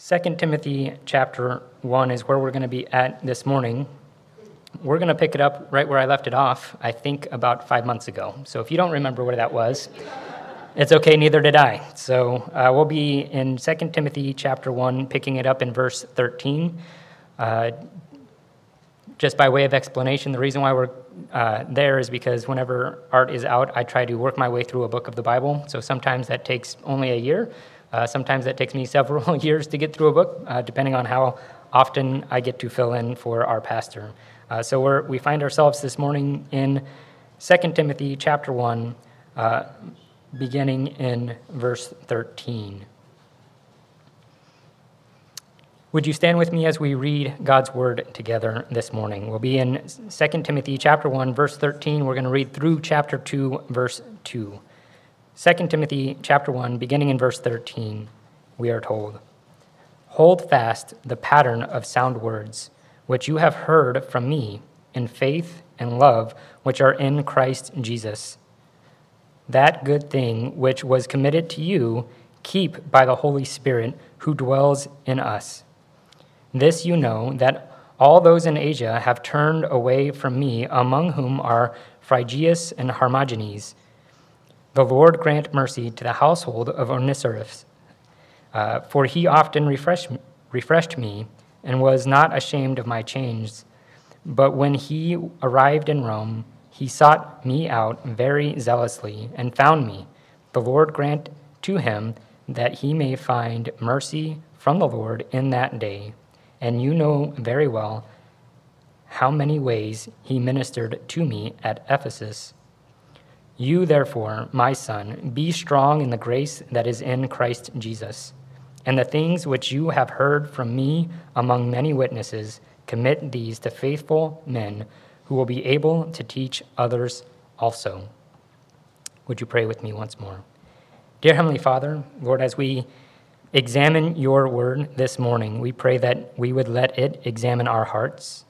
2 Timothy chapter 1 is where we're going to be at this morning. We're going to pick it up right where I left it off, I think about five months ago. So if you don't remember where that was, it's okay, neither did I. So uh, we'll be in 2 Timothy chapter 1, picking it up in verse 13. Uh, just by way of explanation, the reason why we're uh, there is because whenever art is out, I try to work my way through a book of the Bible. So sometimes that takes only a year. Uh, sometimes that takes me several years to get through a book, uh, depending on how often I get to fill in for our pastor. Uh, so we find ourselves this morning in 2 Timothy chapter 1, uh, beginning in verse 13. Would you stand with me as we read God's word together this morning? We'll be in 2 Timothy chapter 1 verse 13. We're going to read through chapter 2 verse 2. 2 Timothy chapter 1 beginning in verse 13. We are told, "Hold fast the pattern of sound words which you have heard from me in faith and love which are in Christ Jesus. That good thing which was committed to you keep by the Holy Spirit who dwells in us." This you know, that all those in Asia have turned away from me, among whom are Phygellus and Hermogenes. The Lord grant mercy to the household of Onesiphorus, uh, for he often refreshed, refreshed me and was not ashamed of my chains. But when he arrived in Rome, he sought me out very zealously and found me. The Lord grant to him that he may find mercy from the Lord in that day and you know very well how many ways he ministered to me at Ephesus. You, therefore, my son, be strong in the grace that is in Christ Jesus. And the things which you have heard from me among many witnesses, commit these to faithful men who will be able to teach others also. Would you pray with me once more? Dear Heavenly Father, Lord, as we examine your word this morning. We pray that we would let it examine our hearts.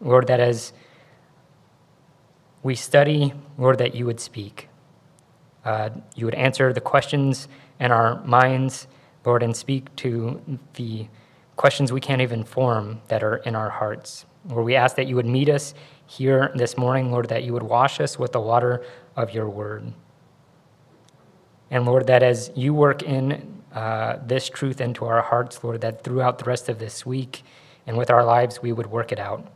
Lord, that as we study, Lord, that you would speak. Uh, you would answer the questions in our minds, Lord, and speak to the questions we can't even form that are in our hearts. Lord, we ask that you would meet us here this morning, Lord, that you would wash us with the water of your word. And Lord, that as you work in uh, this truth into our hearts, Lord, that throughout the rest of this week and with our lives, we would work it out.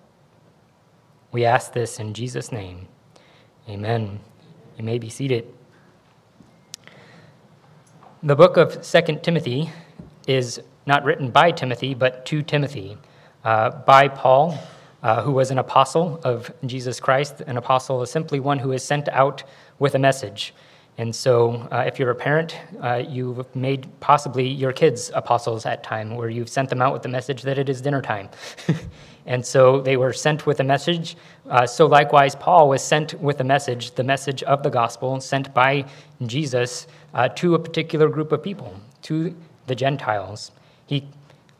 We ask this in Jesus' name. Amen. You may be seated. The book of Second Timothy is not written by Timothy, but to Timothy, uh, by Paul, uh, who was an apostle of Jesus Christ. An apostle is simply one who is sent out with a message. And so, uh, if you're a parent, uh, you've made possibly your kids apostles at time, where you've sent them out with the message that it is dinner time. and so they were sent with a message. Uh, so likewise, Paul was sent with a message, the message of the gospel, sent by Jesus uh, to a particular group of people, to the Gentiles. He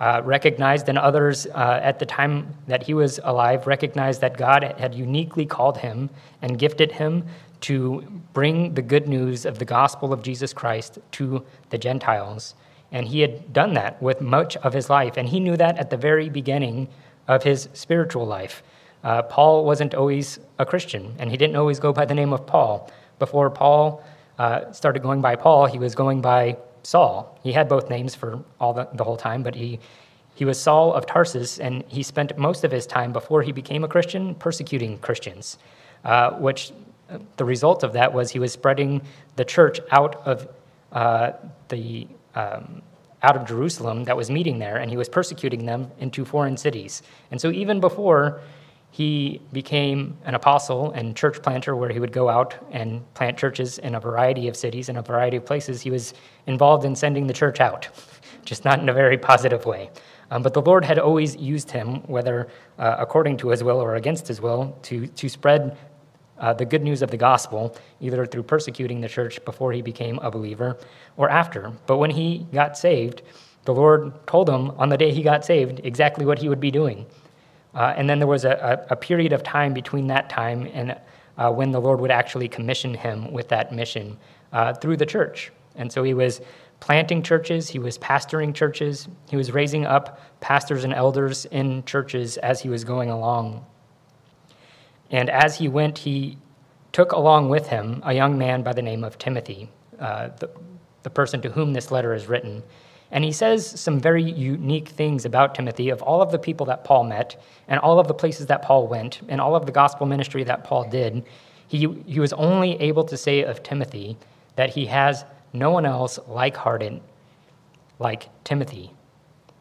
uh, recognized, and others uh, at the time that he was alive recognized that God had uniquely called him and gifted him to bring the good news of the gospel of Jesus Christ to the Gentiles. And he had done that with much of his life. And he knew that at the very beginning of his spiritual life. Uh, Paul wasn't always a Christian, and he didn't always go by the name of Paul. Before Paul uh, started going by Paul, he was going by Saul. He had both names for all the, the whole time, but he, he was Saul of Tarsus, and he spent most of his time before he became a Christian persecuting Christians, uh, which the result of that was he was spreading the church out of uh, the um, out of Jerusalem that was meeting there, and he was persecuting them into foreign cities. And so, even before he became an apostle and church planter, where he would go out and plant churches in a variety of cities in a variety of places, he was involved in sending the church out, just not in a very positive way. Um, but the Lord had always used him, whether uh, according to his will or against his will, to, to spread uh, the good news of the gospel, either through persecuting the church before he became a believer or after. But when he got saved, the Lord told him on the day he got saved exactly what he would be doing. Uh, and then there was a, a, a, period of time between that time and uh, when the Lord would actually commission him with that mission uh, through the church. And so he was planting churches, he was pastoring churches, he was raising up pastors and elders in churches as he was going along. And as he went, he took along with him a young man by the name of Timothy, uh, the, the person to whom this letter is written. And he says some very unique things about Timothy of all of the people that Paul met and all of the places that Paul went and all of the gospel ministry that Paul did. He, he was only able to say of Timothy that he has no one else like hearted like Timothy.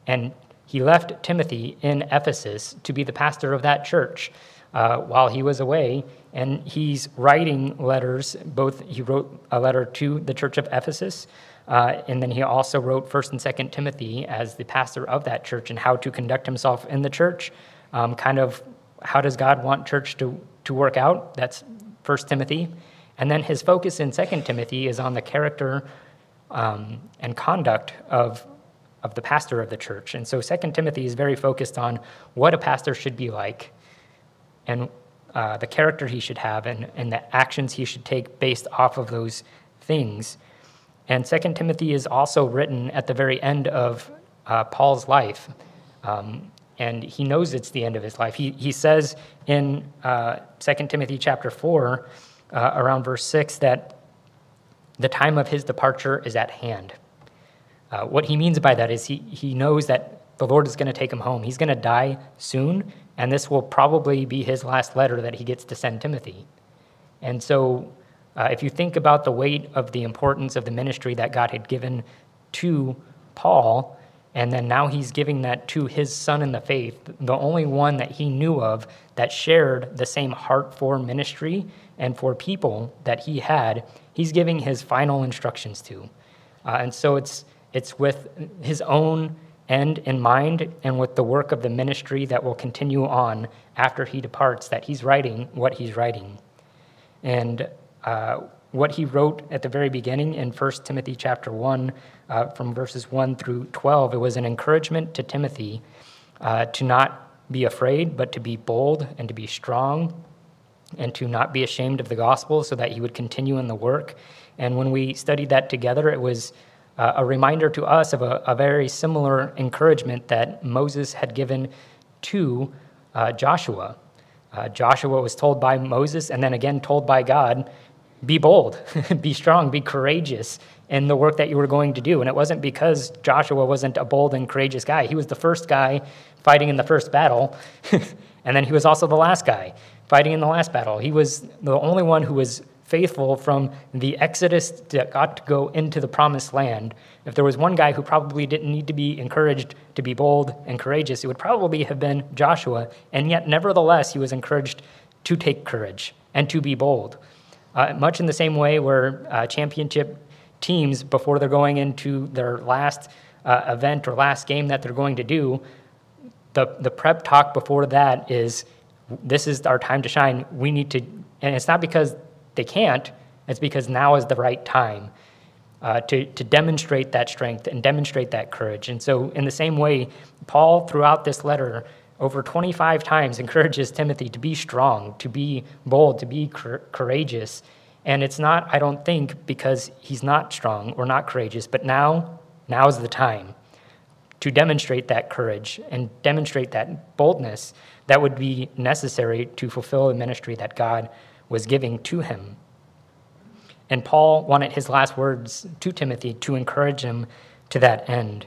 And he left Timothy in Ephesus to be the pastor of that church uh, while he was away. And he's writing letters, both, he wrote a letter to the church of Ephesus, uh, and then he also wrote 1st and 2nd Timothy as the pastor of that church and how to conduct himself in the church. Um, kind of how does God want church to, to work out? That's 1st Timothy. And then his focus in 2nd Timothy is on the character um, and conduct of, of the pastor of the church. And so 2nd Timothy is very focused on what a pastor should be like and uh, the character he should have and, and the actions he should take based off of those things. And Second Timothy is also written at the very end of uh, Paul's life. Um, and he knows it's the end of his life. He, he says in uh, 2 Timothy chapter 4, uh, around verse 6, that the time of his departure is at hand. Uh, what he means by that is he, he knows that the Lord is going to take him home. He's going to die soon, and this will probably be his last letter that he gets to send Timothy. And so uh, if you think about the weight of the importance of the ministry that God had given to Paul, and then now he's giving that to his son in the faith, the only one that he knew of that shared the same heart for ministry and for people that he had, he's giving his final instructions to. Uh, and so it's, it's with his own end in mind and with the work of the ministry that will continue on after he departs that he's writing what he's writing. And uh, what he wrote at the very beginning in 1 Timothy chapter 1, uh, from verses 1 through 12. It was an encouragement to Timothy uh, to not be afraid, but to be bold and to be strong and to not be ashamed of the gospel so that he would continue in the work. And when we studied that together, it was uh, a reminder to us of a, a, very similar encouragement that Moses had given to uh, Joshua. Uh, Joshua was told by Moses and then again told by God be bold, be strong, be courageous in the work that you were going to do. And it wasn't because Joshua wasn't a bold and courageous guy. He was the first guy fighting in the first battle, and then he was also the last guy fighting in the last battle. He was the only one who was faithful from the Exodus that got to go into the promised land. If there was one guy who probably didn't need to be encouraged to be bold and courageous, it would probably have been Joshua. And yet, nevertheless, he was encouraged to take courage and to be bold. Uh, much in the same way where uh, championship teams, before they're going into their last uh, event or last game that they're going to do, the, the prep talk before that is this is our time to shine. We need to, and it's not because they can't, it's because now is the right time uh, to, to demonstrate that strength and demonstrate that courage. And so, in the same way, Paul, throughout this letter, over 25 times encourages Timothy to be strong, to be bold, to be courageous. And it's not, I don't think, because he's not strong or not courageous, but now, now is the time to demonstrate that courage and demonstrate that boldness that would be necessary to fulfill the ministry that God was giving to him. And Paul wanted his last words to Timothy to encourage him to that end.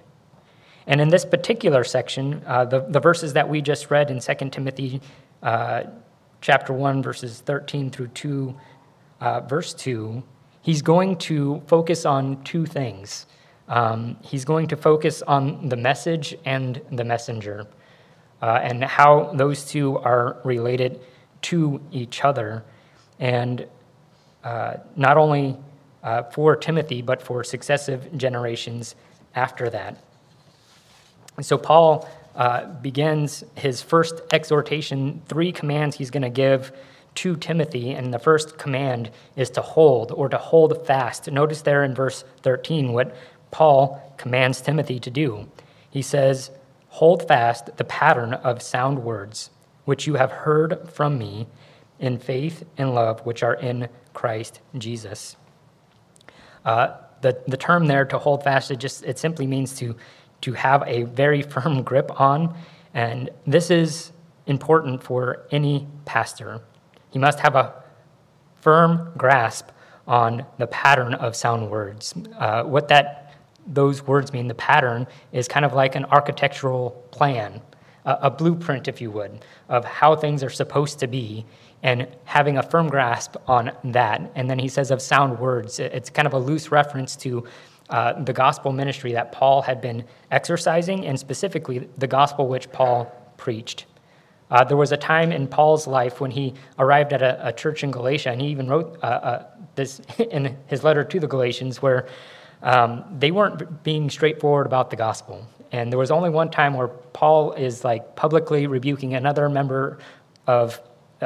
And in this particular section, uh, the, the verses that we just read in 2 Timothy uh, chapter 1, verses 13 through 2, uh, verse 2, he's going to focus on two things. Um, he's going to focus on the message and the messenger uh, and how those two are related to each other. And uh, not only uh, for Timothy, but for successive generations after that. And so Paul uh, begins his first exhortation, three commands he's going to give to Timothy. And the first command is to hold or to hold fast. Notice there in verse 13 what Paul commands Timothy to do. He says, Hold fast the pattern of sound words, which you have heard from me in faith and love, which are in Christ Jesus. Uh, the, the term there to hold fast, it just it simply means to, to have a very firm grip on. And this is important for any pastor. He must have a firm grasp on the pattern of sound words. Uh, what that those words mean, the pattern, is kind of like an architectural plan, a, a blueprint, if you would, of how things are supposed to be, and having a firm grasp on that. And then he says of sound words, it's kind of a loose reference to uh, the gospel ministry that Paul had been exercising, and specifically the gospel which Paul preached. Uh, there was a time in Paul's life when he arrived at a, a church in Galatia, and he even wrote uh, uh, this in his letter to the Galatians, where um, they weren't being straightforward about the gospel. And there was only one time where Paul is like publicly rebuking another member of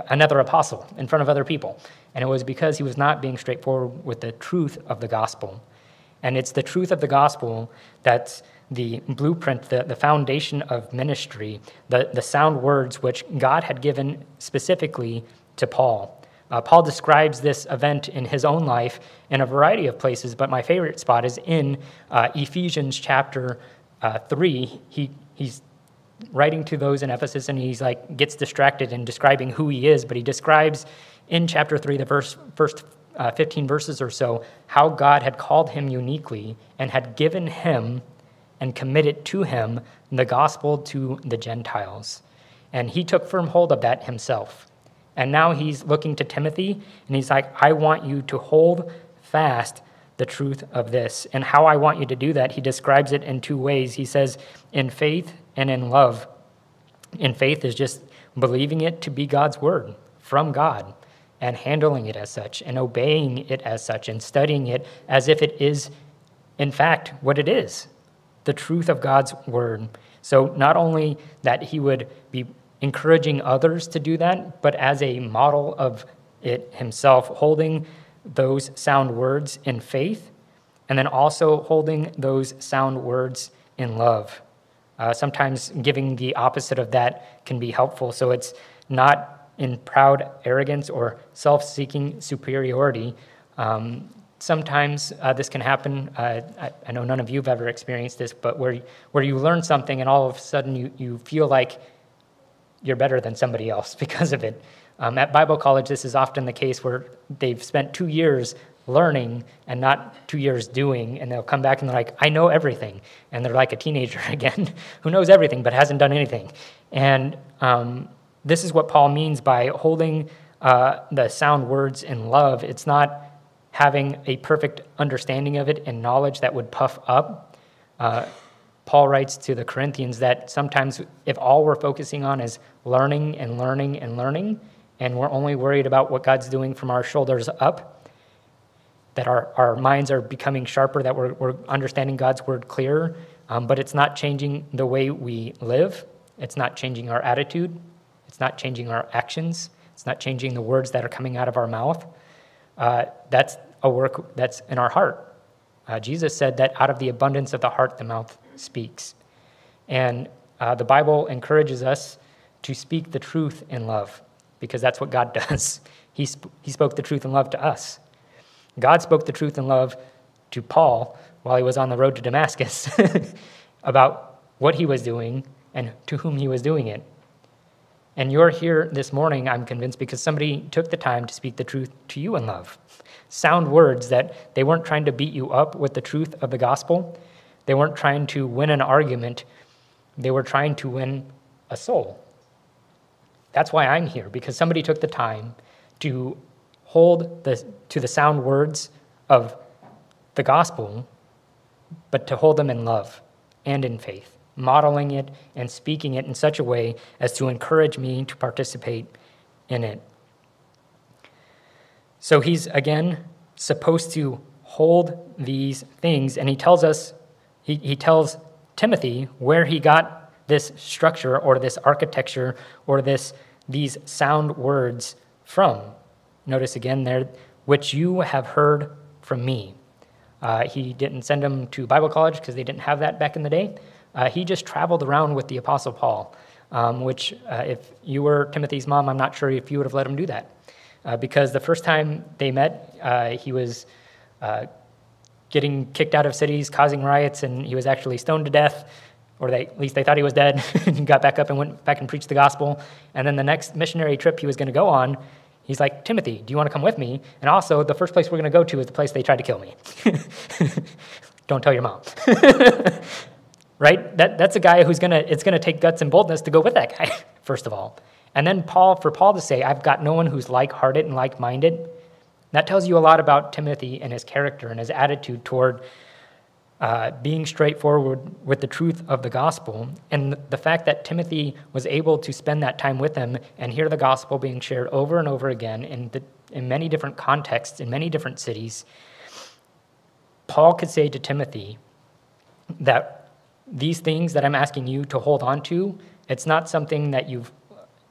another apostle in front of other people. And it was because he was not being straightforward with the truth of the gospel. And it's the truth of the gospel that's the blueprint, the, the foundation of ministry, the, the sound words which God had given specifically to Paul. Uh, Paul describes this event in his own life in a variety of places, but my favorite spot is in uh, Ephesians chapter uh, 3. He, he's writing to those in Ephesus and he's like gets distracted in describing who he is, but he describes in chapter 3, the verse, first uh, 15 verses or so, how God had called him uniquely and had given him and committed to him the gospel to the Gentiles. And he took firm hold of that himself. And now he's looking to Timothy and he's like, I want you to hold fast the truth of this. And how I want you to do that, he describes it in two ways. He says, in faith and in love. In faith is just believing it to be God's word from God and handling it as such and obeying it as such and studying it as if it is, in fact, what it is the truth of God's word. So, not only that he would be encouraging others to do that, but as a model of it himself, holding those sound words in faith, and then also holding those sound words in love. Uh, sometimes giving the opposite of that can be helpful. So it's not in proud arrogance or self seeking superiority. Um, sometimes uh, this can happen. Uh, I, I, know none of you have ever experienced this, but where, where you learn something and all of a sudden you, you feel like you're better than somebody else because of it. Um, at Bible college, this is often the case where they've spent two years learning and not two years doing, and they'll come back and they're like, I know everything. And they're like a teenager again who knows everything but hasn't done anything. And um, this is what Paul means by holding uh, the sound words in love. It's not having a perfect understanding of it and knowledge that would puff up. Uh, Paul writes to the Corinthians that sometimes if all we're focusing on is learning and learning and learning, and we're only worried about what God's doing from our shoulders up, that our, our minds are becoming sharper, that we're, we're understanding God's word clearer, um, but it's not changing the way we live. It's not changing our attitude. It's not changing our actions. It's not changing the words that are coming out of our mouth. Uh, that's a work that's in our heart. Uh, Jesus said that out of the abundance of the heart, the mouth speaks. And uh, the Bible encourages us to speak the truth in love because that's what God does. He, sp- he spoke the truth in love to us. God spoke the truth in love to Paul while he was on the road to Damascus about what he was doing and to whom he was doing it. And you're here this morning, I'm convinced, because somebody took the time to speak the truth to you in love. Sound words that they weren't trying to beat you up with the truth of the gospel, they weren't trying to win an argument, they were trying to win a soul. That's why I'm here, because somebody took the time to hold the, to the sound words of the gospel, but to hold them in love and in faith, modeling it and speaking it in such a way as to encourage me to participate in it. So he's again supposed to hold these things, and he tells us, he, he tells Timothy where he got this structure or this architecture or this these sound words from. Notice again there, which you have heard from me. Uh, he didn't send them to Bible college because they didn't have that back in the day. Uh, he just traveled around with the Apostle Paul, um, which, uh, if you were Timothy's mom, I'm not sure if you would have let him do that. Uh, because the first time they met, uh, he was uh, getting kicked out of cities, causing riots, and he was actually stoned to death, or they, at least they thought he was dead, and got back up and went back and preached the gospel. And then the next missionary trip he was going to go on, he's like, Timothy, do you want to come with me? And also, the first place we're going to go to is the place they tried to kill me. Don't tell your mom. right? That, that's a guy who's going to, it's going to take guts and boldness to go with that guy, first of all. And then Paul, for Paul to say, I've got no one who's like hearted and like minded, that tells you a lot about Timothy and his character and his attitude toward uh, being straightforward with the truth of the gospel. And the fact that Timothy was able to spend that time with him and hear the gospel being shared over and over again in, the, in many different contexts, in many different cities, Paul could say to Timothy that these things that I'm asking you to hold on to, it's not something that you've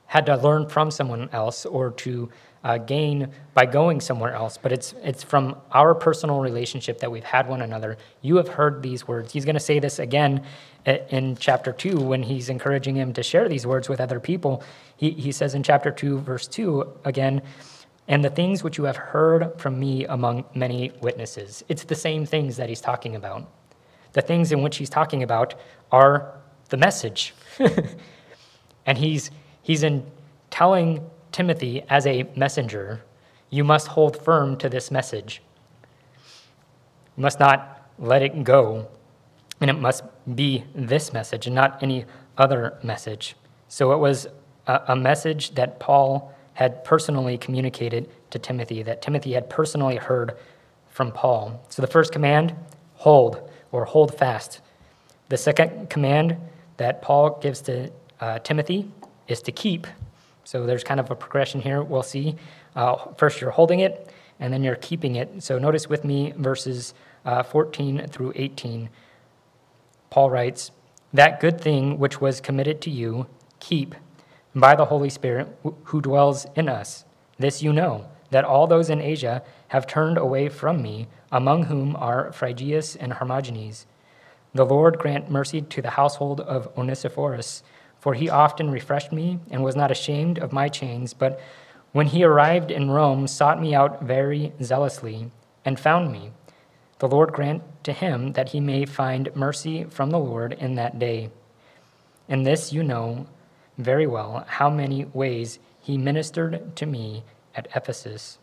had to learn from someone else or to uh, gain by going somewhere else, but it's, it's from our personal relationship that we've had one another. You have heard these words. He's going to say this again in chapter 2 when he's encouraging him to share these words with other people. He, he says in chapter 2, verse 2 again, and the things which you have heard from me among many witnesses. It's the same things that he's talking about. The things in which he's talking about are the message. and he's, he's in telling Timothy as a messenger, you must hold firm to this message. You must not let it go, and it must be this message and not any other message. So it was a, a message that Paul had personally communicated to Timothy, that Timothy had personally heard from Paul. So the first command, hold or hold fast. The second command that Paul gives to uh, Timothy is to keep. So there's kind of a progression here we'll see. Uh, first, you're holding it, and then you're keeping it. So notice with me verses uh, 14 through 18. Paul writes, That good thing which was committed to you, keep by the Holy Spirit who dwells in us. This you know, that all those in Asia have turned away from me, among whom are Phygellus and Hermogenes. The Lord grant mercy to the household of Onesiphorus, for he often refreshed me and was not ashamed of my chains, but when he arrived in Rome, sought me out very zealously and found me. The Lord grant to him that he may find mercy from the Lord in that day. And this you know very well how many ways he ministered to me at Ephesus.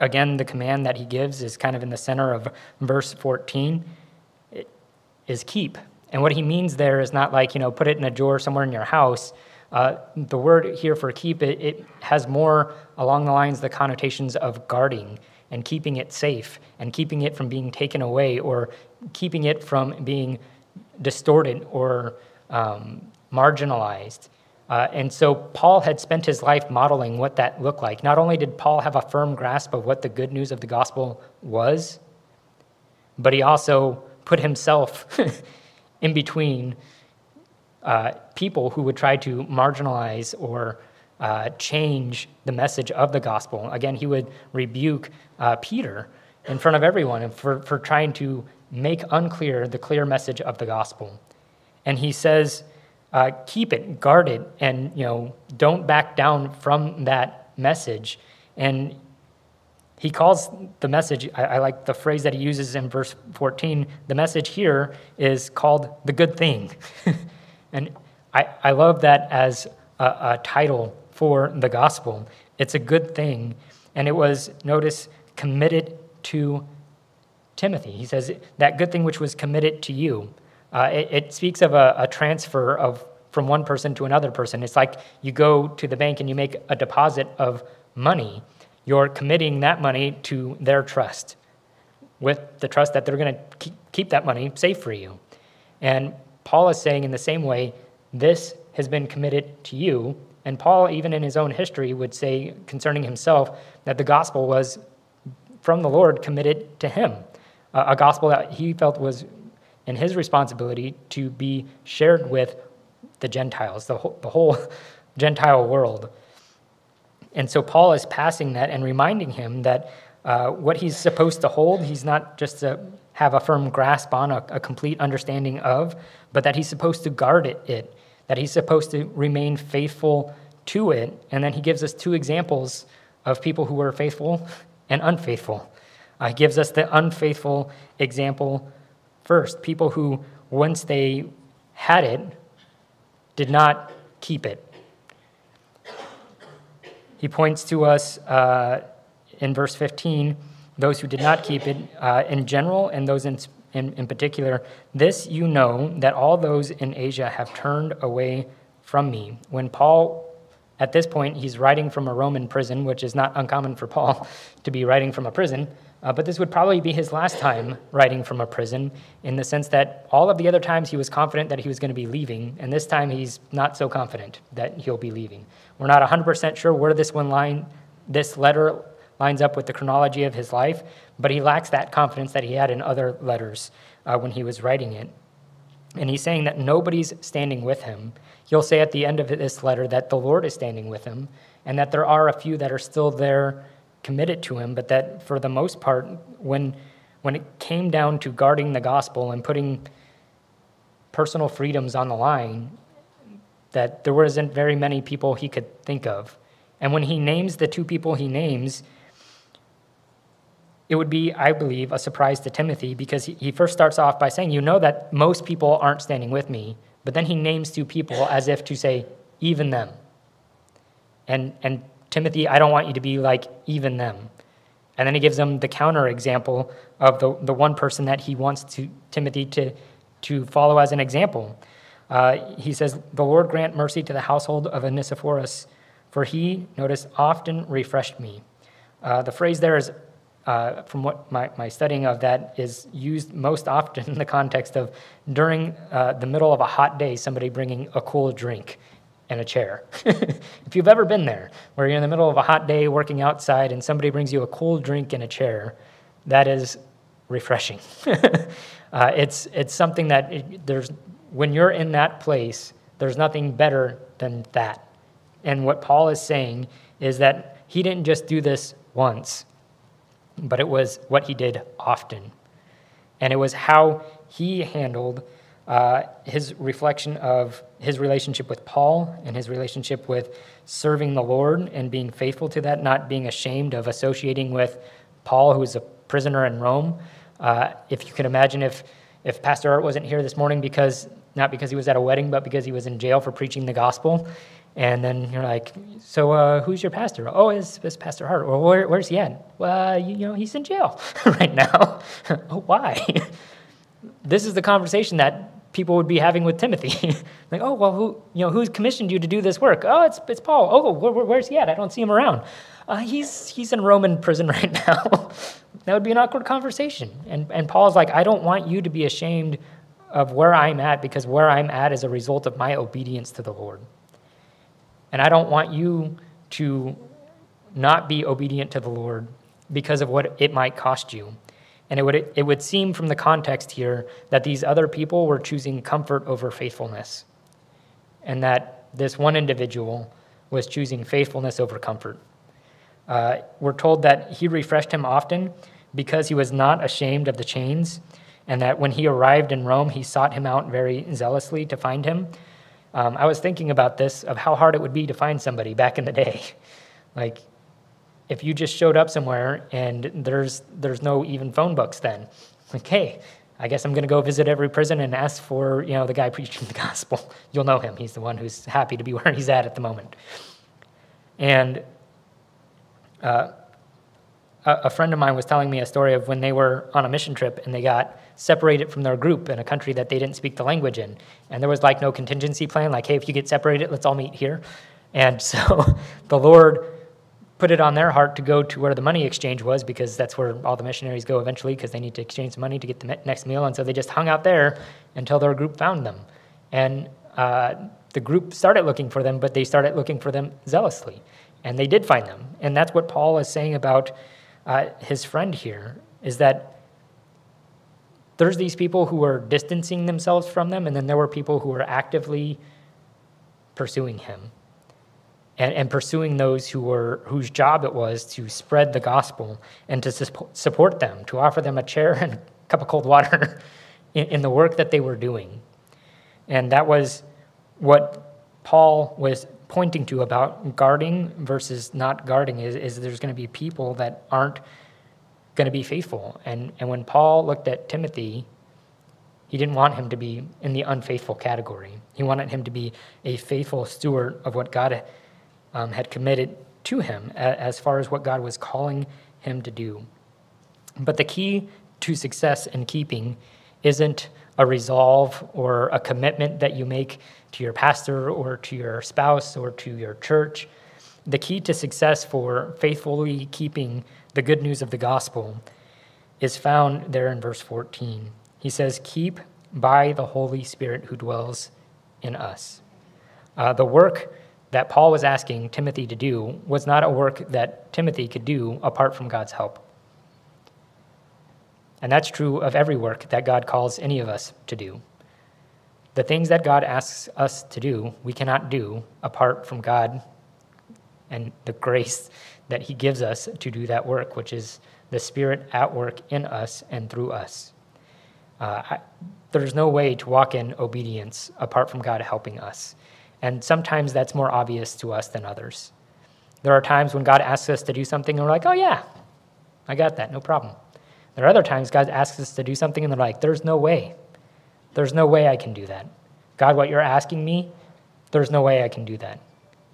Again, the command that he gives is kind of in the center of verse 14 it is keep. And what he means there is not like, you know, put it in a drawer somewhere in your house. Uh, the word here for keep, it, it has more along the lines the connotations of guarding and keeping it safe and keeping it from being taken away or keeping it from being distorted or um, marginalized. Uh, and so Paul had spent his life modeling what that looked like. Not only did Paul have a firm grasp of what the good news of the gospel was, but he also put himself in between uh, people who would try to marginalize or uh, change the message of the gospel. Again, he would rebuke uh, Peter in front of everyone for, for trying to make unclear the clear message of the gospel. And he says, uh, keep it, guard it, and you know, don't back down from that message. And he calls the message, I, I, like the phrase that he uses in verse 14. The message here is called the good thing. and I, I love that as a, a title for the gospel. It's a good thing. And it was, notice, committed to Timothy. He says, that good thing which was committed to you. Uh, it, it, speaks of a, a transfer of from one person to another person. It's like you go to the bank and you make a deposit of money. You're committing that money to their trust with the trust that they're going to keep that money safe for you. And Paul is saying in the same way, this has been committed to you. And Paul, even in his own history, would say concerning himself that the gospel was from the Lord committed to him, a gospel that he felt was in his responsibility to be shared with the Gentiles, the whole, the whole Gentile world. And so Paul is passing that and reminding him that uh, what he's supposed to hold, he's not just to have a firm grasp on, a, a complete understanding of, but that he's supposed to guard it, it, that he's supposed to remain faithful to it. And then he gives us two examples of people who were faithful and unfaithful. Uh, he gives us the unfaithful example first people who, once they had it, did not keep it. He points to us uh, in verse 15 those who did not keep it uh, in general and those in, in, in particular. This you know that all those in Asia have turned away from me. When Paul, at this point, he's writing from a Roman prison, which is not uncommon for Paul to be writing from a prison. Uh, but this would probably be his last time writing from a prison in the sense that all of the other times he was confident that he was going to be leaving, and this time he's not so confident that he'll be leaving. We're not 100% sure where this one line, this letter lines up with the chronology of his life, but he lacks that confidence that he had in other letters uh, when he was writing it. And he's saying that nobody's standing with him. He'll say at the end of this letter that the Lord is standing with him, and that there are a few that are still there committed to him, but that for the most part, when, when it came down to guarding the gospel and putting personal freedoms on the line, that there wasn't very many people he could think of. And when he names the two people he names, it would be, I believe, a surprise to Timothy because he first starts off by saying, You know that most people aren't standing with me. But then he names two people as if to say, Even them. And, and Timothy, I don't want you to be like even them. And then he gives them the counter example of the, the one person that he wants to, Timothy to, to follow as an example. Uh, he says, The Lord grant mercy to the household of Onesiphorus, for he, notice, often refreshed me. Uh, the phrase there is, uh, from what my, my studying of that, is used most often in the context of during uh, the middle of a hot day, somebody bringing a cool drink and a chair. if you've ever been there, where you're in the middle of a hot day working outside and somebody brings you a cool drink and a chair, that is refreshing. uh, it's, it's something that it, there's, when you're in that place, there's nothing better than that. And what Paul is saying is that he didn't just do this once, but it was what he did often. And it was how he handled uh, his reflection of his relationship with Paul and his relationship with serving the Lord and being faithful to that, not being ashamed of associating with Paul, who was a prisoner in Rome. Uh, if you can imagine if, if Pastor Art wasn't here this morning because, not because he was at a wedding, but because he was in jail for preaching the gospel. And then you're like, so uh, who's your pastor? Oh, it's, it's Pastor Art. Or where, where's he at? Well, you, you know, he's in jail right now. oh, why? this is the conversation that people would be having with Timothy. like, oh, well, who, you know, who's commissioned you to do this work? Oh, it's, it's Paul. Oh, where, where's he at? I don't see him around. Uh, he's, he's in Roman prison right now. that would be an awkward conversation. And, and Paul's like, I don't want you to be ashamed of where I'm at because where I'm at is a result of my obedience to the Lord. And I don't want you to not be obedient to the Lord because of what it might cost you. And it would, it would seem from the context here that these other people were choosing comfort over faithfulness, and that this one individual was choosing faithfulness over comfort. Uh, we're told that he refreshed him often because he was not ashamed of the chains, and that when he arrived in Rome, he sought him out very zealously to find him. Um, I was thinking about this of how hard it would be to find somebody back in the day. like, if you just showed up somewhere and there's there's no even phone books then hey i guess i'm going to go visit every prison and ask for you know the guy preaching the gospel. You'll know him. He's the one who's happy to be where he's at at the moment. And uh, a friend of mine was telling me a story of when they were on a mission trip and they got separated from their group in a country that they didn't speak the language in. And there was like no contingency plan like hey if you get separated let's all meet here. And so the lord put it on their heart to go to where the money exchange was because that's where all the missionaries go eventually because they need to exchange money to get the next meal. And so they just hung out there until their group found them. And uh, the group started looking for them, but they started looking for them zealously. And they did find them. And that's what Paul is saying about uh, his friend here is that there's these people who are distancing themselves from them, and then there were people who were actively pursuing him and, and pursuing those who were whose job it was to spread the gospel and to support them, to offer them a chair and a cup of cold water in, in the work that they were doing. And that was what Paul was pointing to about guarding versus not guarding is, is there's going to be people that aren't going to be faithful. And, and when Paul looked at Timothy, he didn't want him to be in the unfaithful category. He wanted him to be a faithful steward of what God um, had committed to him as far as what God was calling him to do. But the key to success in keeping isn't a resolve or a commitment that you make to your pastor or to your spouse or to your church. The key to success for faithfully keeping the good news of the gospel is found there in verse 14. He says, Keep by the Holy Spirit who dwells in us. Uh, the work that Paul was asking Timothy to do was not a work that Timothy could do apart from God's help. And that's true of every work that God calls any of us to do. The things that God asks us to do, we cannot do apart from God and the grace that He gives us to do that work, which is the Spirit at work in us and through us. Uh, I, there's no way to walk in obedience apart from God helping us. And sometimes that's more obvious to us than others. There are times when God asks us to do something and we're like, oh, yeah, I got that, no problem. There are other times God asks us to do something and they're like, there's no way. There's no way I can do that. God, what you're asking me, there's no way I can do that.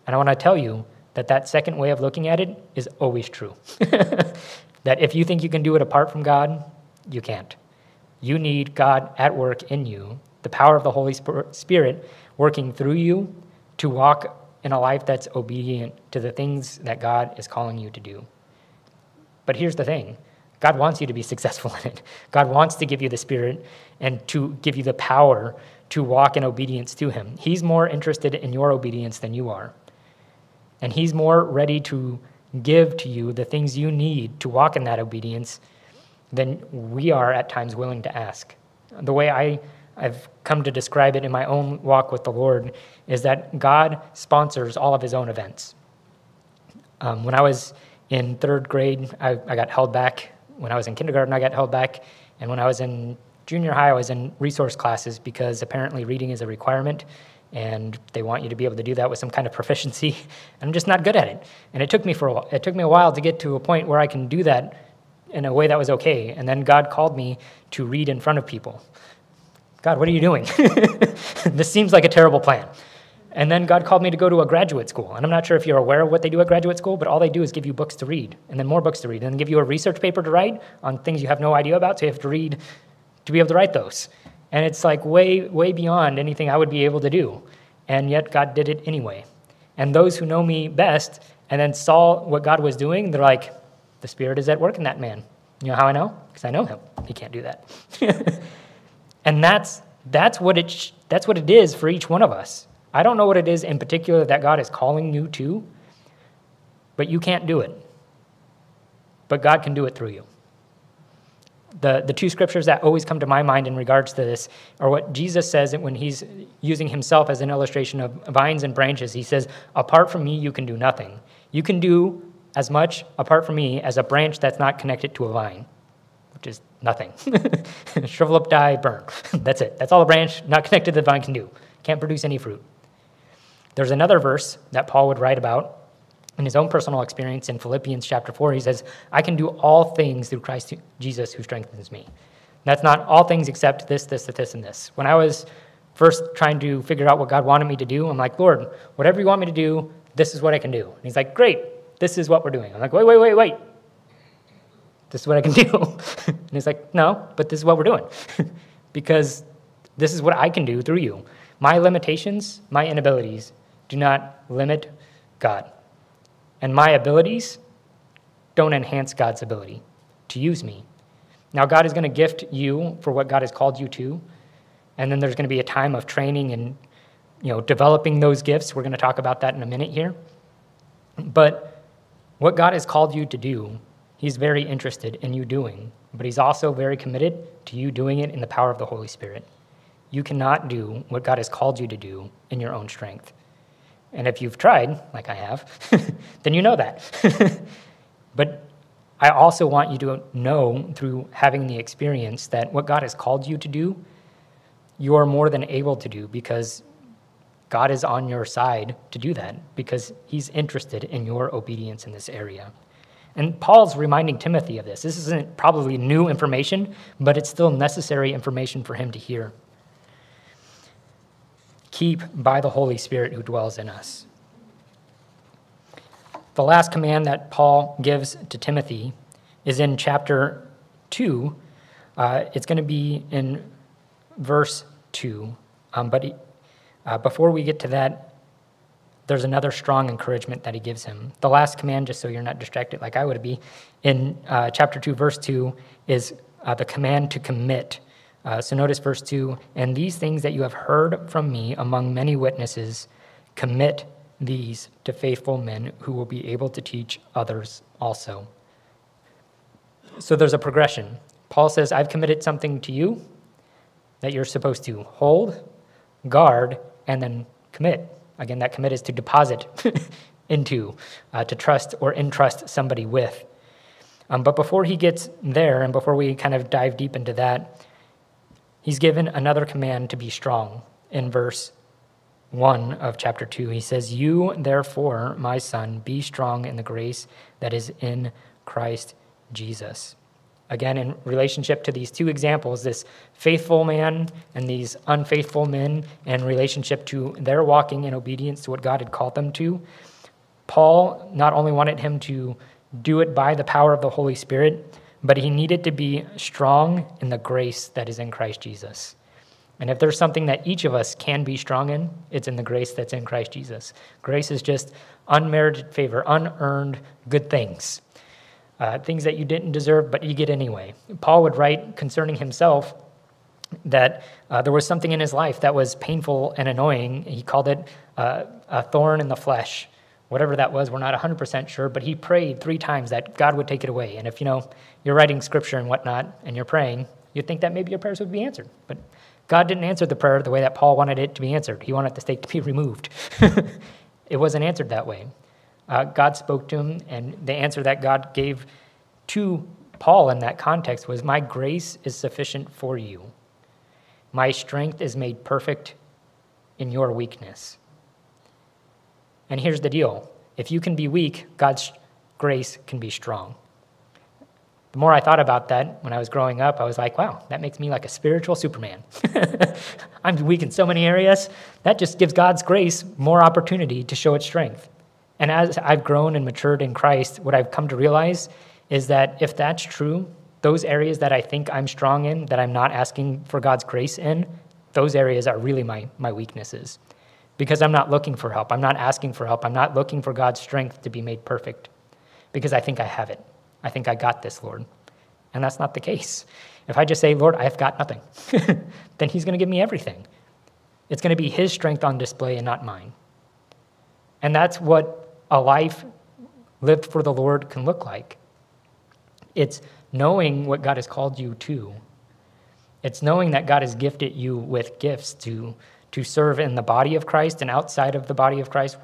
And I want to tell you that that second way of looking at it is always true. that if you think you can do it apart from God, you can't. You need God at work in you, the power of the Holy Spirit working through you to walk in a life that's obedient to the things that God is calling you to do. But here's the thing God wants you to be successful in it. God wants to give you the Spirit and to give you the power to walk in obedience to Him. He's more interested in your obedience than you are. And He's more ready to give to you the things you need to walk in that obedience than we are at times willing to ask. The way I, I've come to describe it in my own walk with the Lord is that God sponsors all of His own events. Um, when I was in third grade, I, I got held back when I was in kindergarten, I got held back. And when I was in junior high, I was in resource classes because apparently reading is a requirement and they want you to be able to do that with some kind of proficiency. I'm just not good at it. And it took me for a while, it took me a while to get to a point where I can do that in a way that was okay. And then God called me to read in front of people. God, what are you doing? this seems like a terrible plan. And then God called me to go to a graduate school. And I'm not sure if you're aware of what they do at graduate school, but all they do is give you books to read, and then more books to read, and then give you a research paper to write on things you have no idea about. So you have to read to be able to write those. And it's like way, way beyond anything I would be able to do. And yet God did it anyway. And those who know me best and then saw what God was doing, they're like, the Spirit is at work in that man. You know how I know? Because I know him. He can't do that. and that's, that's, what it sh- that's what it is for each one of us. I don't know what it is in particular that God is calling you to, but you can't do it. But God can do it through you. The, the two scriptures that always come to my mind in regards to this are what Jesus says when he's using himself as an illustration of vines and branches. He says, Apart from me, you can do nothing. You can do as much apart from me as a branch that's not connected to a vine, which is nothing. Shrivel up, die, burn. that's it. That's all a branch not connected to the vine can do. Can't produce any fruit. There's another verse that Paul would write about in his own personal experience in Philippians chapter 4. He says, I can do all things through Christ Jesus who strengthens me. That's not all things except this, this, this, and this. When I was first trying to figure out what God wanted me to do, I'm like, Lord, whatever you want me to do, this is what I can do. And he's like, Great, this is what we're doing. I'm like, Wait, wait, wait, wait. This is what I can do. and he's like, No, but this is what we're doing. because this is what I can do through you. My limitations, my inabilities, do not limit God. And my abilities don't enhance God's ability to use me. Now, God is going to gift you for what God has called you to. And then there's going to be a time of training and you know, developing those gifts. We're going to talk about that in a minute here. But what God has called you to do, He's very interested in you doing, but He's also very committed to you doing it in the power of the Holy Spirit. You cannot do what God has called you to do in your own strength. And if you've tried, like I have, then you know that. but I also want you to know through having the experience that what God has called you to do, you are more than able to do because God is on your side to do that because He's interested in your obedience in this area. And Paul's reminding Timothy of this. This isn't probably new information, but it's still necessary information for him to hear. Keep by the Holy Spirit who dwells in us. The last command that Paul gives to Timothy is in chapter 2. Uh, it's going to be in verse 2. Um, but uh, before we get to that, there's another strong encouragement that he gives him. The last command, just so you're not distracted like I would be, in uh, chapter 2, verse 2, is uh, the command to commit. Uh, so notice verse 2 And these things that you have heard from me among many witnesses, commit these to faithful men who will be able to teach others also. So there's a progression. Paul says, I've committed something to you that you're supposed to hold, guard, and then commit. Again, that commit is to deposit into, uh, to trust or entrust somebody with. Um, but before he gets there, and before we kind of dive deep into that, he's given another command to be strong in verse 1 of chapter 2. He says, You, therefore, my son, be strong in the grace that is in Christ Jesus. Again, in relationship to these two examples, this faithful man and these unfaithful men, in relationship to their walking in obedience to what God had called them to, Paul not only wanted him to do it by the power of the Holy Spirit, but he needed to be strong in the grace that is in Christ Jesus. And if there's something that each of us can be strong in, it's in the grace that's in Christ Jesus. Grace is just unmerited favor, unearned good things uh, things that you didn't deserve, but you get anyway. Paul would write concerning himself that uh, there was something in his life that was painful and annoying. He called it uh, a thorn in the flesh. Whatever that was, we're not 100% sure, but he prayed three times that God would take it away. And if you know you're writing scripture and whatnot, and you're praying, you'd think that maybe your prayers would be answered. But God didn't answer the prayer the way that Paul wanted it to be answered. He wanted the stake to be removed. it wasn't answered that way uh, God spoke to him, and the answer that God gave to Paul in that context was, My grace is sufficient for you. My strength is made perfect in your weakness. And here's the deal if you can be weak, God's grace can be strong. The more I thought about that when I was growing up, I was like, wow, that makes me like a spiritual Superman. I'm weak in so many areas. That just gives God's grace more opportunity to show its strength. And as I've grown and matured in Christ, what I've come to realize is that if that's true, those areas that I think I'm strong in, that I'm not asking for God's grace in, those areas are really my, my weaknesses. Because I'm not looking for help. I'm not asking for help. I'm not looking for God's strength to be made perfect. Because I think I have it. I think I got this, Lord. And that's not the case. If I just say, Lord, I've got nothing, then He's going to give me everything. It's going to be His strength on display and not mine. And that's what a life lived for the Lord can look like. It's knowing what God has called you to. It's knowing that God has gifted you with gifts to, to serve in the body of Christ and outside of the body of Christ.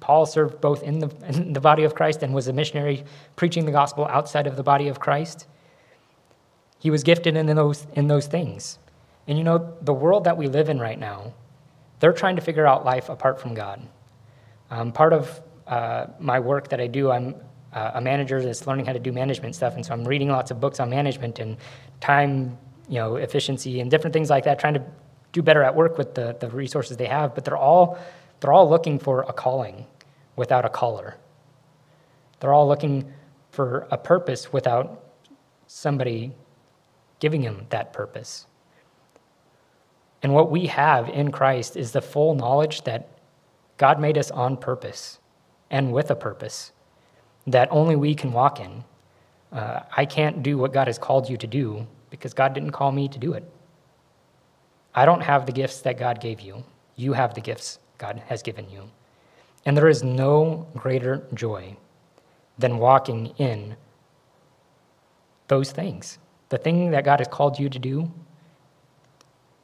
Paul served both in the, in the body of Christ and was a missionary preaching the gospel outside of the body of Christ. He was gifted in those, in those things. And you know, the world that we live in right now, they're trying to figure out life apart from God. Um, part of uh, my work that I do, I'm uh, a manager that's learning how to do management stuff, and so I'm reading lots of books on management and time, you know, efficiency and different things like that, trying to do better at work with the, the resources they have. But they're all they're all looking for a calling without a caller. They're all looking for a purpose without somebody giving them that purpose. And what we have in Christ is the full knowledge that God made us on purpose and with a purpose that only we can walk in. Uh, I can't do what God has called you to do because God didn't call me to do it. I don't have the gifts that God gave you. You have the gifts God has given you. And there is no greater joy than walking in those things. The thing that God has called you to do,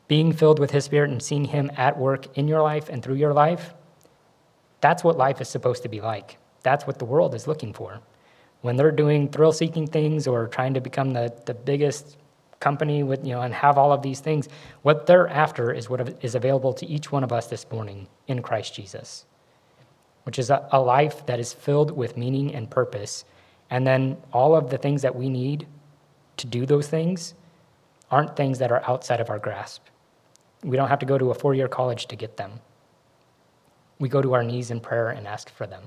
being filled with His Spirit and seeing Him at work in your life and through your life, that's what life is supposed to be like. That's what the world is looking for. When they're doing thrill seeking things or trying to become the, the biggest company with, you know, and have all of these things, what they're after is what is available to each one of us this morning in Christ Jesus, which is a, a life that is filled with meaning and purpose And then all of the things that we need to do those things aren't things that are outside of our grasp. We don't have to go to a four year college to get them. We go to our knees in prayer and ask for them.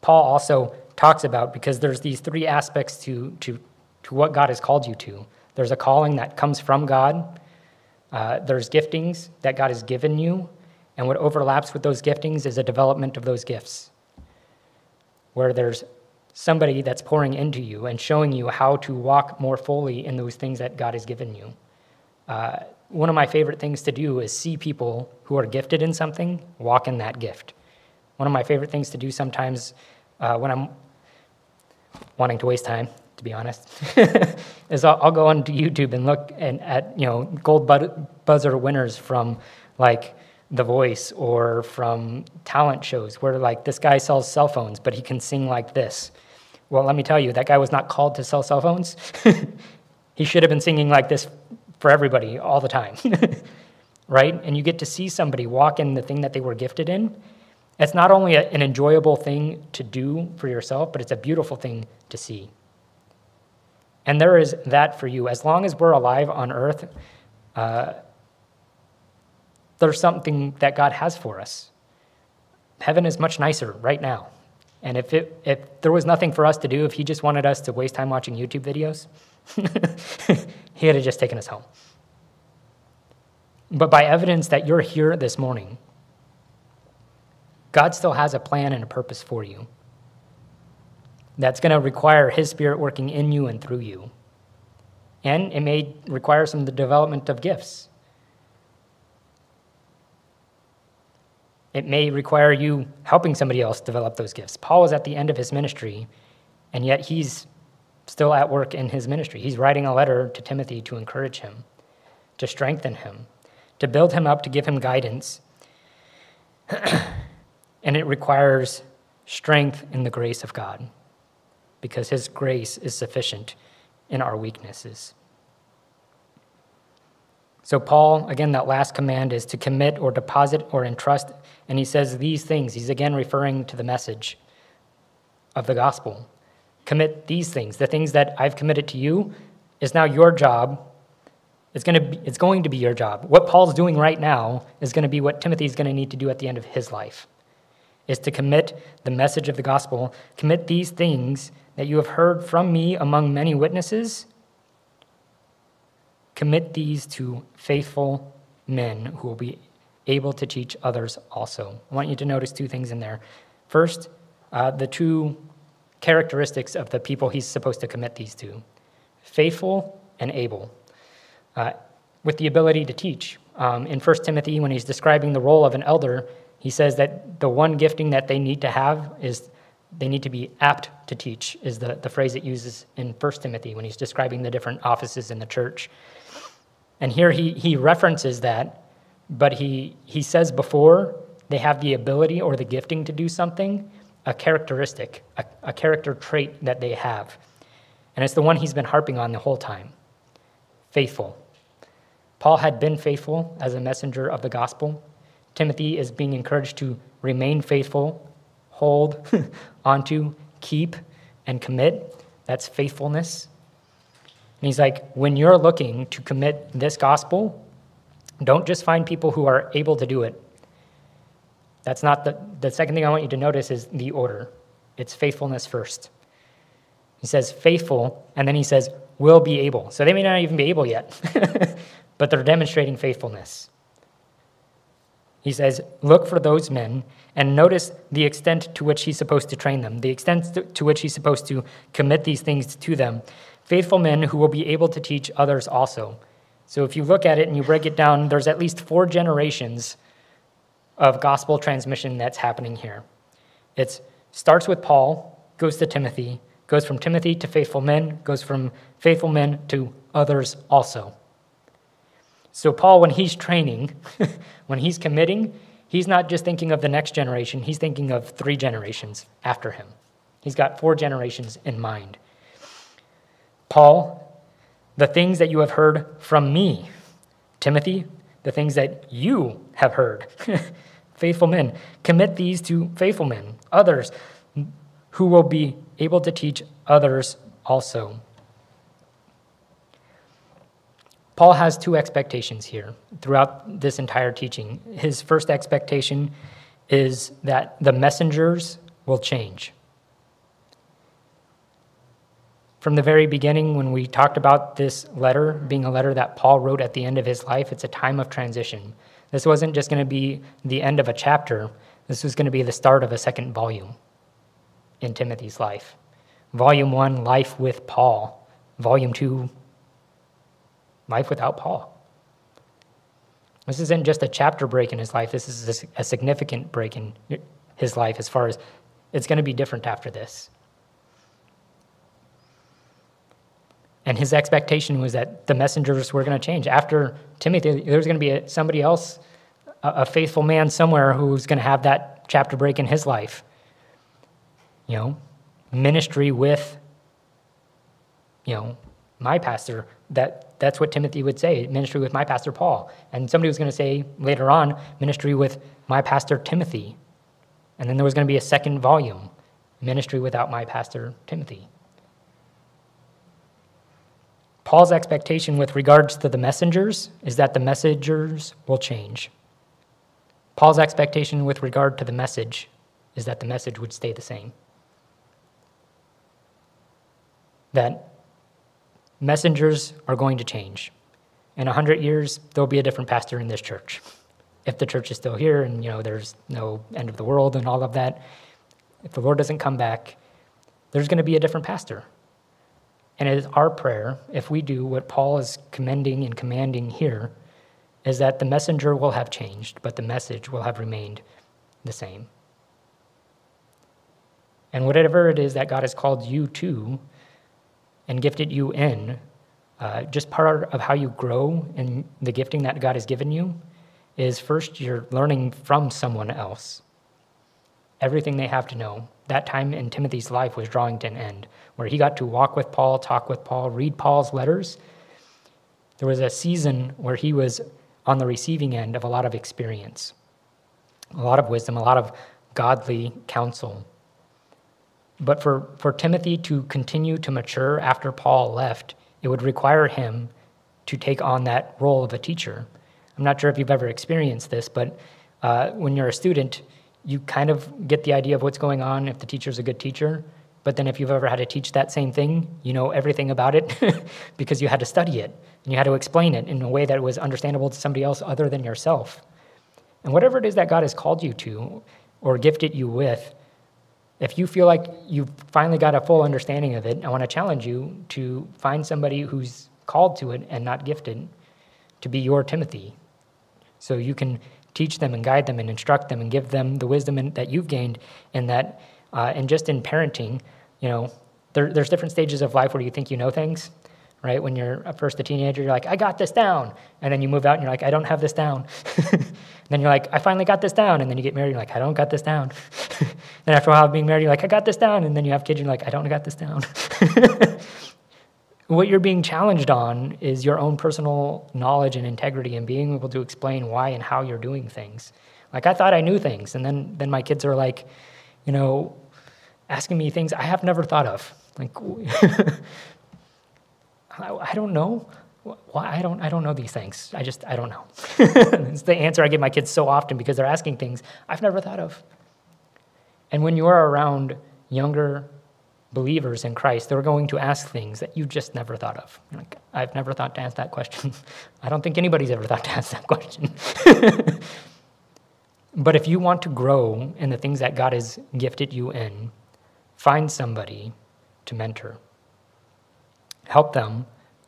Paul also talks about because there's these three aspects to, to, to what God has called you to. There's a calling that comes from God, uh, there's giftings that God has given you, and what overlaps with those giftings is a development of those gifts, where there's somebody that's pouring into you and showing you how to walk more fully in those things that God has given you. Uh, one of my favorite things to do is see people who are gifted in something walk in that gift. One of my favorite things to do sometimes uh, when I'm wanting to waste time, to be honest, is I'll, I'll, go onto YouTube and look and, at you know gold buzzer winners from like The Voice or from talent shows where like this guy sells cell phones, but he can sing like this. Well, let me tell you, that guy was not called to sell cell phones. he should have been singing like this for everybody all the time, right? And you get to see somebody walk in the thing that they were gifted in. It's not only a, an enjoyable thing to do for yourself, but it's a beautiful thing to see. And there is that for you. As long as we're alive on earth, uh, there's something that God has for us. Heaven is much nicer right now. And if, it, if there was nothing for us to do, if He just wanted us to waste time watching YouTube videos, he had just taken us home. But by evidence that you're here this morning, God still has a plan and a purpose for you that's going to require His Spirit working in you and through you. And it may require some of the development of gifts. It may require you helping somebody else develop those gifts. Paul is at the end of his ministry, and yet he's still at work in his ministry. He's writing a letter to Timothy to encourage him, to strengthen him, to build him up, to give him guidance. and it requires strength in the grace of God because his grace is sufficient in our weaknesses. So, Paul, again, that last command is to commit or deposit or entrust. And he says these things. He's again referring to the message of the gospel commit these things. The things that I've committed to you is now your job. It's going to be, it's going to be your job. What Paul's doing right now is going to be what Timothy's going to need to do at the end of his life. Is to commit the message of the gospel, commit these things that you have heard from me among many witnesses. Commit these to faithful men who will be able to teach others also. I want you to notice two things in there. First, uh, the two characteristics of the people he's supposed to commit these to faithful and able, uh, with the ability to teach. Um, in 1 Timothy, when he's describing the role of an elder, he says that the one gifting that they need to have is they need to be apt to teach, is the, the phrase it uses in 1 Timothy when he's describing the different offices in the church. And here he, he references that, but he, he says before they have the ability or the gifting to do something, a characteristic, a, a character trait that they have. And it's the one he's been harping on the whole time faithful. Paul had been faithful as a messenger of the gospel. Timothy is being encouraged to remain faithful, hold onto, keep, and commit. That's faithfulness. And he's like, when you're looking to commit this gospel, don't just find people who are able to do it, that's not the, the second thing I want you to notice is the order. It's faithfulness first. He says faithful, and then he says will be able. So they may not even be able yet, but they're demonstrating faithfulness. He says, look for those men and notice the extent to which he's supposed to train them, the extent to which he's supposed to commit these things to them. Faithful men who will be able to teach others also. So if you look at it and you break it down, there's at least four generations of gospel transmission that's happening here. It starts with Paul, goes to Timothy, goes from Timothy to faithful men, goes from faithful men to others also. So, Paul, when he's training, when he's committing, he's not just thinking of the next generation, he's thinking of three generations after him. He's got four generations in mind. Paul, the things that you have heard from me. Timothy, the things that you have heard. faithful men. Commit these to faithful men. Others, who will be able to teach others also. Paul has two expectations here throughout this entire teaching. His first expectation is that the messengers will change. From the very beginning, when we talked about this letter being a letter that Paul wrote at the end of his life, it's a time of transition. This wasn't just going to be the end of a chapter, this was going to be the start of a second volume in Timothy's life. Volume one, Life with Paul. Volume two, Life without Paul. This isn't just a chapter break in his life, this is a significant break in his life as far as it's going to be different after this. And his expectation was that the messengers were going to change. After Timothy, there was going to be a, somebody else, a, a faithful man somewhere, who was going to have that chapter break in his life. You know, ministry with, you know, my pastor. That, that's what Timothy would say ministry with my pastor Paul. And somebody was going to say later on, ministry with my pastor Timothy. And then there was going to be a second volume, ministry without my pastor Timothy. Paul's expectation with regards to the messengers is that the messengers will change. Paul's expectation with regard to the message is that the message would stay the same. That messengers are going to change. In 100 years, there'll be a different pastor in this church. If the church is still here and you know there's no end of the world and all of that, if the Lord doesn't come back, there's going to be a different pastor. And it is our prayer, if we do what Paul is commending and commanding here, is that the messenger will have changed, but the message will have remained the same. And whatever it is that God has called you to and gifted you in, uh, just part of how you grow in the gifting that God has given you is first you're learning from someone else everything they have to know. That time in Timothy's life was drawing to an end, where he got to walk with Paul, talk with Paul, read Paul's letters. There was a season where he was on the receiving end of a lot of experience, a lot of wisdom, a lot of godly counsel. But for, for Timothy to continue to mature after Paul left, it would require him to take on that role of a teacher. I'm not sure if you've ever experienced this, but uh, when you're a student, you kind of get the idea of what's going on if the teacher's a good teacher. But then if you've ever had to teach that same thing, you know everything about it because you had to study it and you had to explain it in a way that was understandable to somebody else other than yourself. And whatever it is that God has called you to or gifted you with, if you feel like you've finally got a full understanding of it, I want to challenge you to find somebody who's called to it and not gifted to be your Timothy. So you can teach them and guide them and instruct them and give them the wisdom in, that you've gained in that uh, and just in parenting you know there, there's different stages of life where you think you know things right? When you're first a teenager you're like i got this down. And then you move out and you're like i don't have this down. Then you're like i finally got this down. And then you get married you're like i don't got this down. Then after a while being married you're like i got this down. And then you have kids and you're like i don't got this down what you're being challenged on is your own personal knowledge and integrity and being able to explain why and how you're doing things. Like I thought I knew things, and then then my kids are like, you know, asking me things I have never thought of. Like, I don't know. Why I don't I don't know these things. I just I don't know. it's the answer I give my kids so often because they're asking things I've never thought of. And when you're around younger believers in Christ, they're going to ask things that you just never thought of. Like, I've never thought to ask that question. I don't think anybody's ever thought to ask that question. but if you want to grow in the things that God has gifted you in, find somebody to mentor. Help them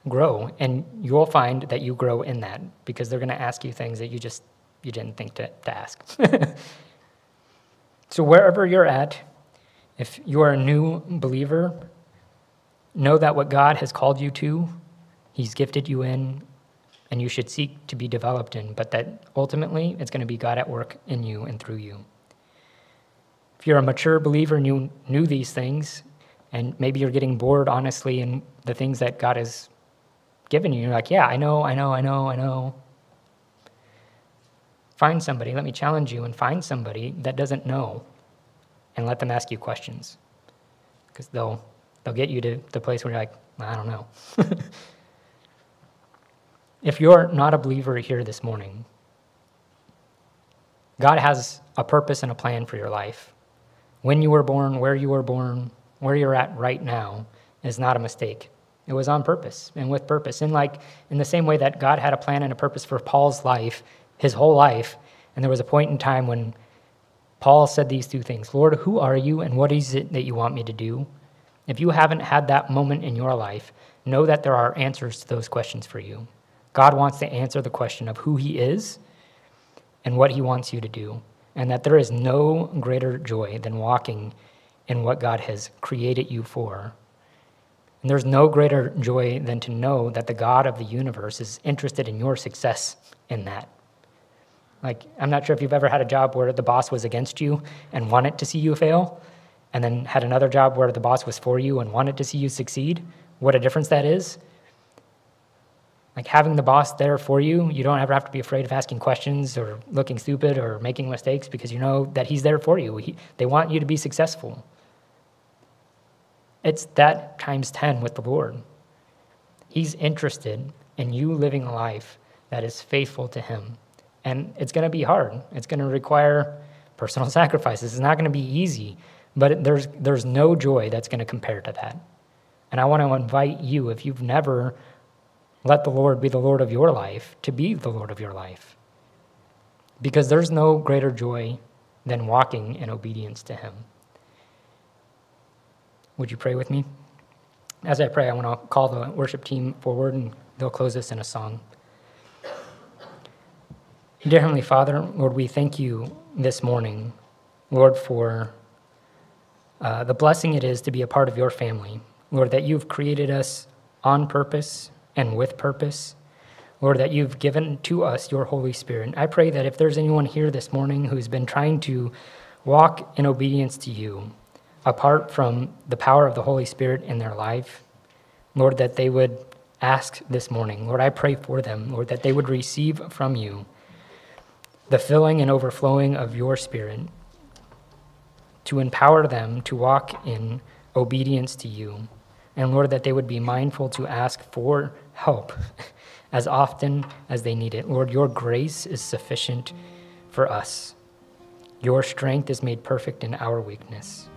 grow, and you'll find that you grow in that because they're going to ask you things that you just you didn't think to, to ask. so wherever you're at, if you are a new believer, know that what God has called you to, He's gifted you in, and you should seek to be developed in, but that ultimately it's going to be God at work in you and through you. If you're a mature believer and you knew these things, and maybe you're getting bored, honestly, in the things that God has given you, you're like, yeah, I know, I know, I know, I know. Find somebody, let me challenge you, and find somebody that doesn't know and let them ask you questions. because they'll, they'll get you to the place where you're like, I don't know. if you're not a believer here this morning, God has a purpose and a plan for your life. When you were born, where you were born, where you're at right now is not a mistake. It was on purpose and with purpose. And like in the same way that God had a plan and a purpose for Paul's life, his whole life, and there was a point in time when Paul said these two things Lord, who are you and what is it that you want me to do? If you haven't had that moment in your life, know that there are answers to those questions for you. God wants to answer the question of who he is and what he wants you to do, and that there is no greater joy than walking in what God has created you for. And there's no greater joy than to know that the God of the universe is interested in your success in that. Like, I'm not sure if you've ever had a job where the boss was against you and wanted to see you fail, and then had another job where the boss was for you and wanted to see you succeed. What a difference that is. Like having the boss there for you, you don't ever have to be afraid of asking questions or looking stupid or making mistakes because you know that he's there for you. He, they want you to be successful. It's that times 10 with the Lord. He's interested in you living a life that is faithful to him. And it's going to be hard. It's going to require personal sacrifices. It's not going to be easy, but there's, there's no joy that's going to compare to that. And I want to invite you, if you've never let the Lord be the Lord of your life, to be the Lord of your life. Because there's no greater joy than walking in obedience to Him. Would you pray with me? As I pray, I want to call the worship team forward and they'll close us in a song. Dear Heavenly Father, Lord, we thank you this morning, Lord, for uh, the blessing it is to be a part of your family. Lord, that you've created us on purpose and with purpose. Lord, that you've given to us your Holy Spirit. I pray that if there's anyone here this morning who's been trying to walk in obedience to you, apart from the power of the Holy Spirit in their life, Lord, that they would ask this morning. Lord, I pray for them, Lord, that they would receive from you the filling and overflowing of your Spirit to empower them to walk in obedience to you. And Lord, that they would be mindful to ask for help as often as they need it. Lord, your grace is sufficient for us. Your strength is made perfect in our weakness.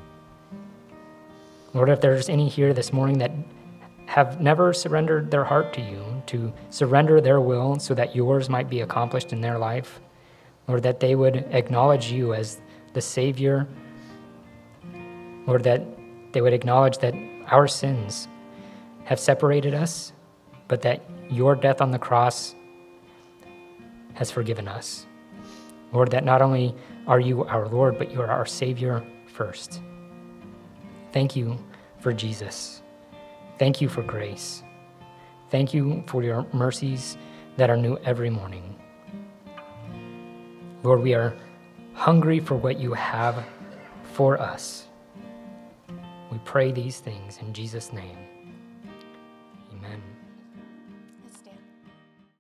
Lord, if there's any here this morning that have never surrendered their heart to you, to surrender their will so that yours might be accomplished in their life, Lord, that they would acknowledge you as the Savior. Lord, that they would acknowledge that our sins have separated us but that your death on the cross has forgiven us. Lord, that not only are you our Lord, but you are our Savior first. Thank you for Jesus. Thank you for grace. Thank you for your mercies that are new every morning. Lord, we are hungry for what you have for us. We pray these things in Jesus' name.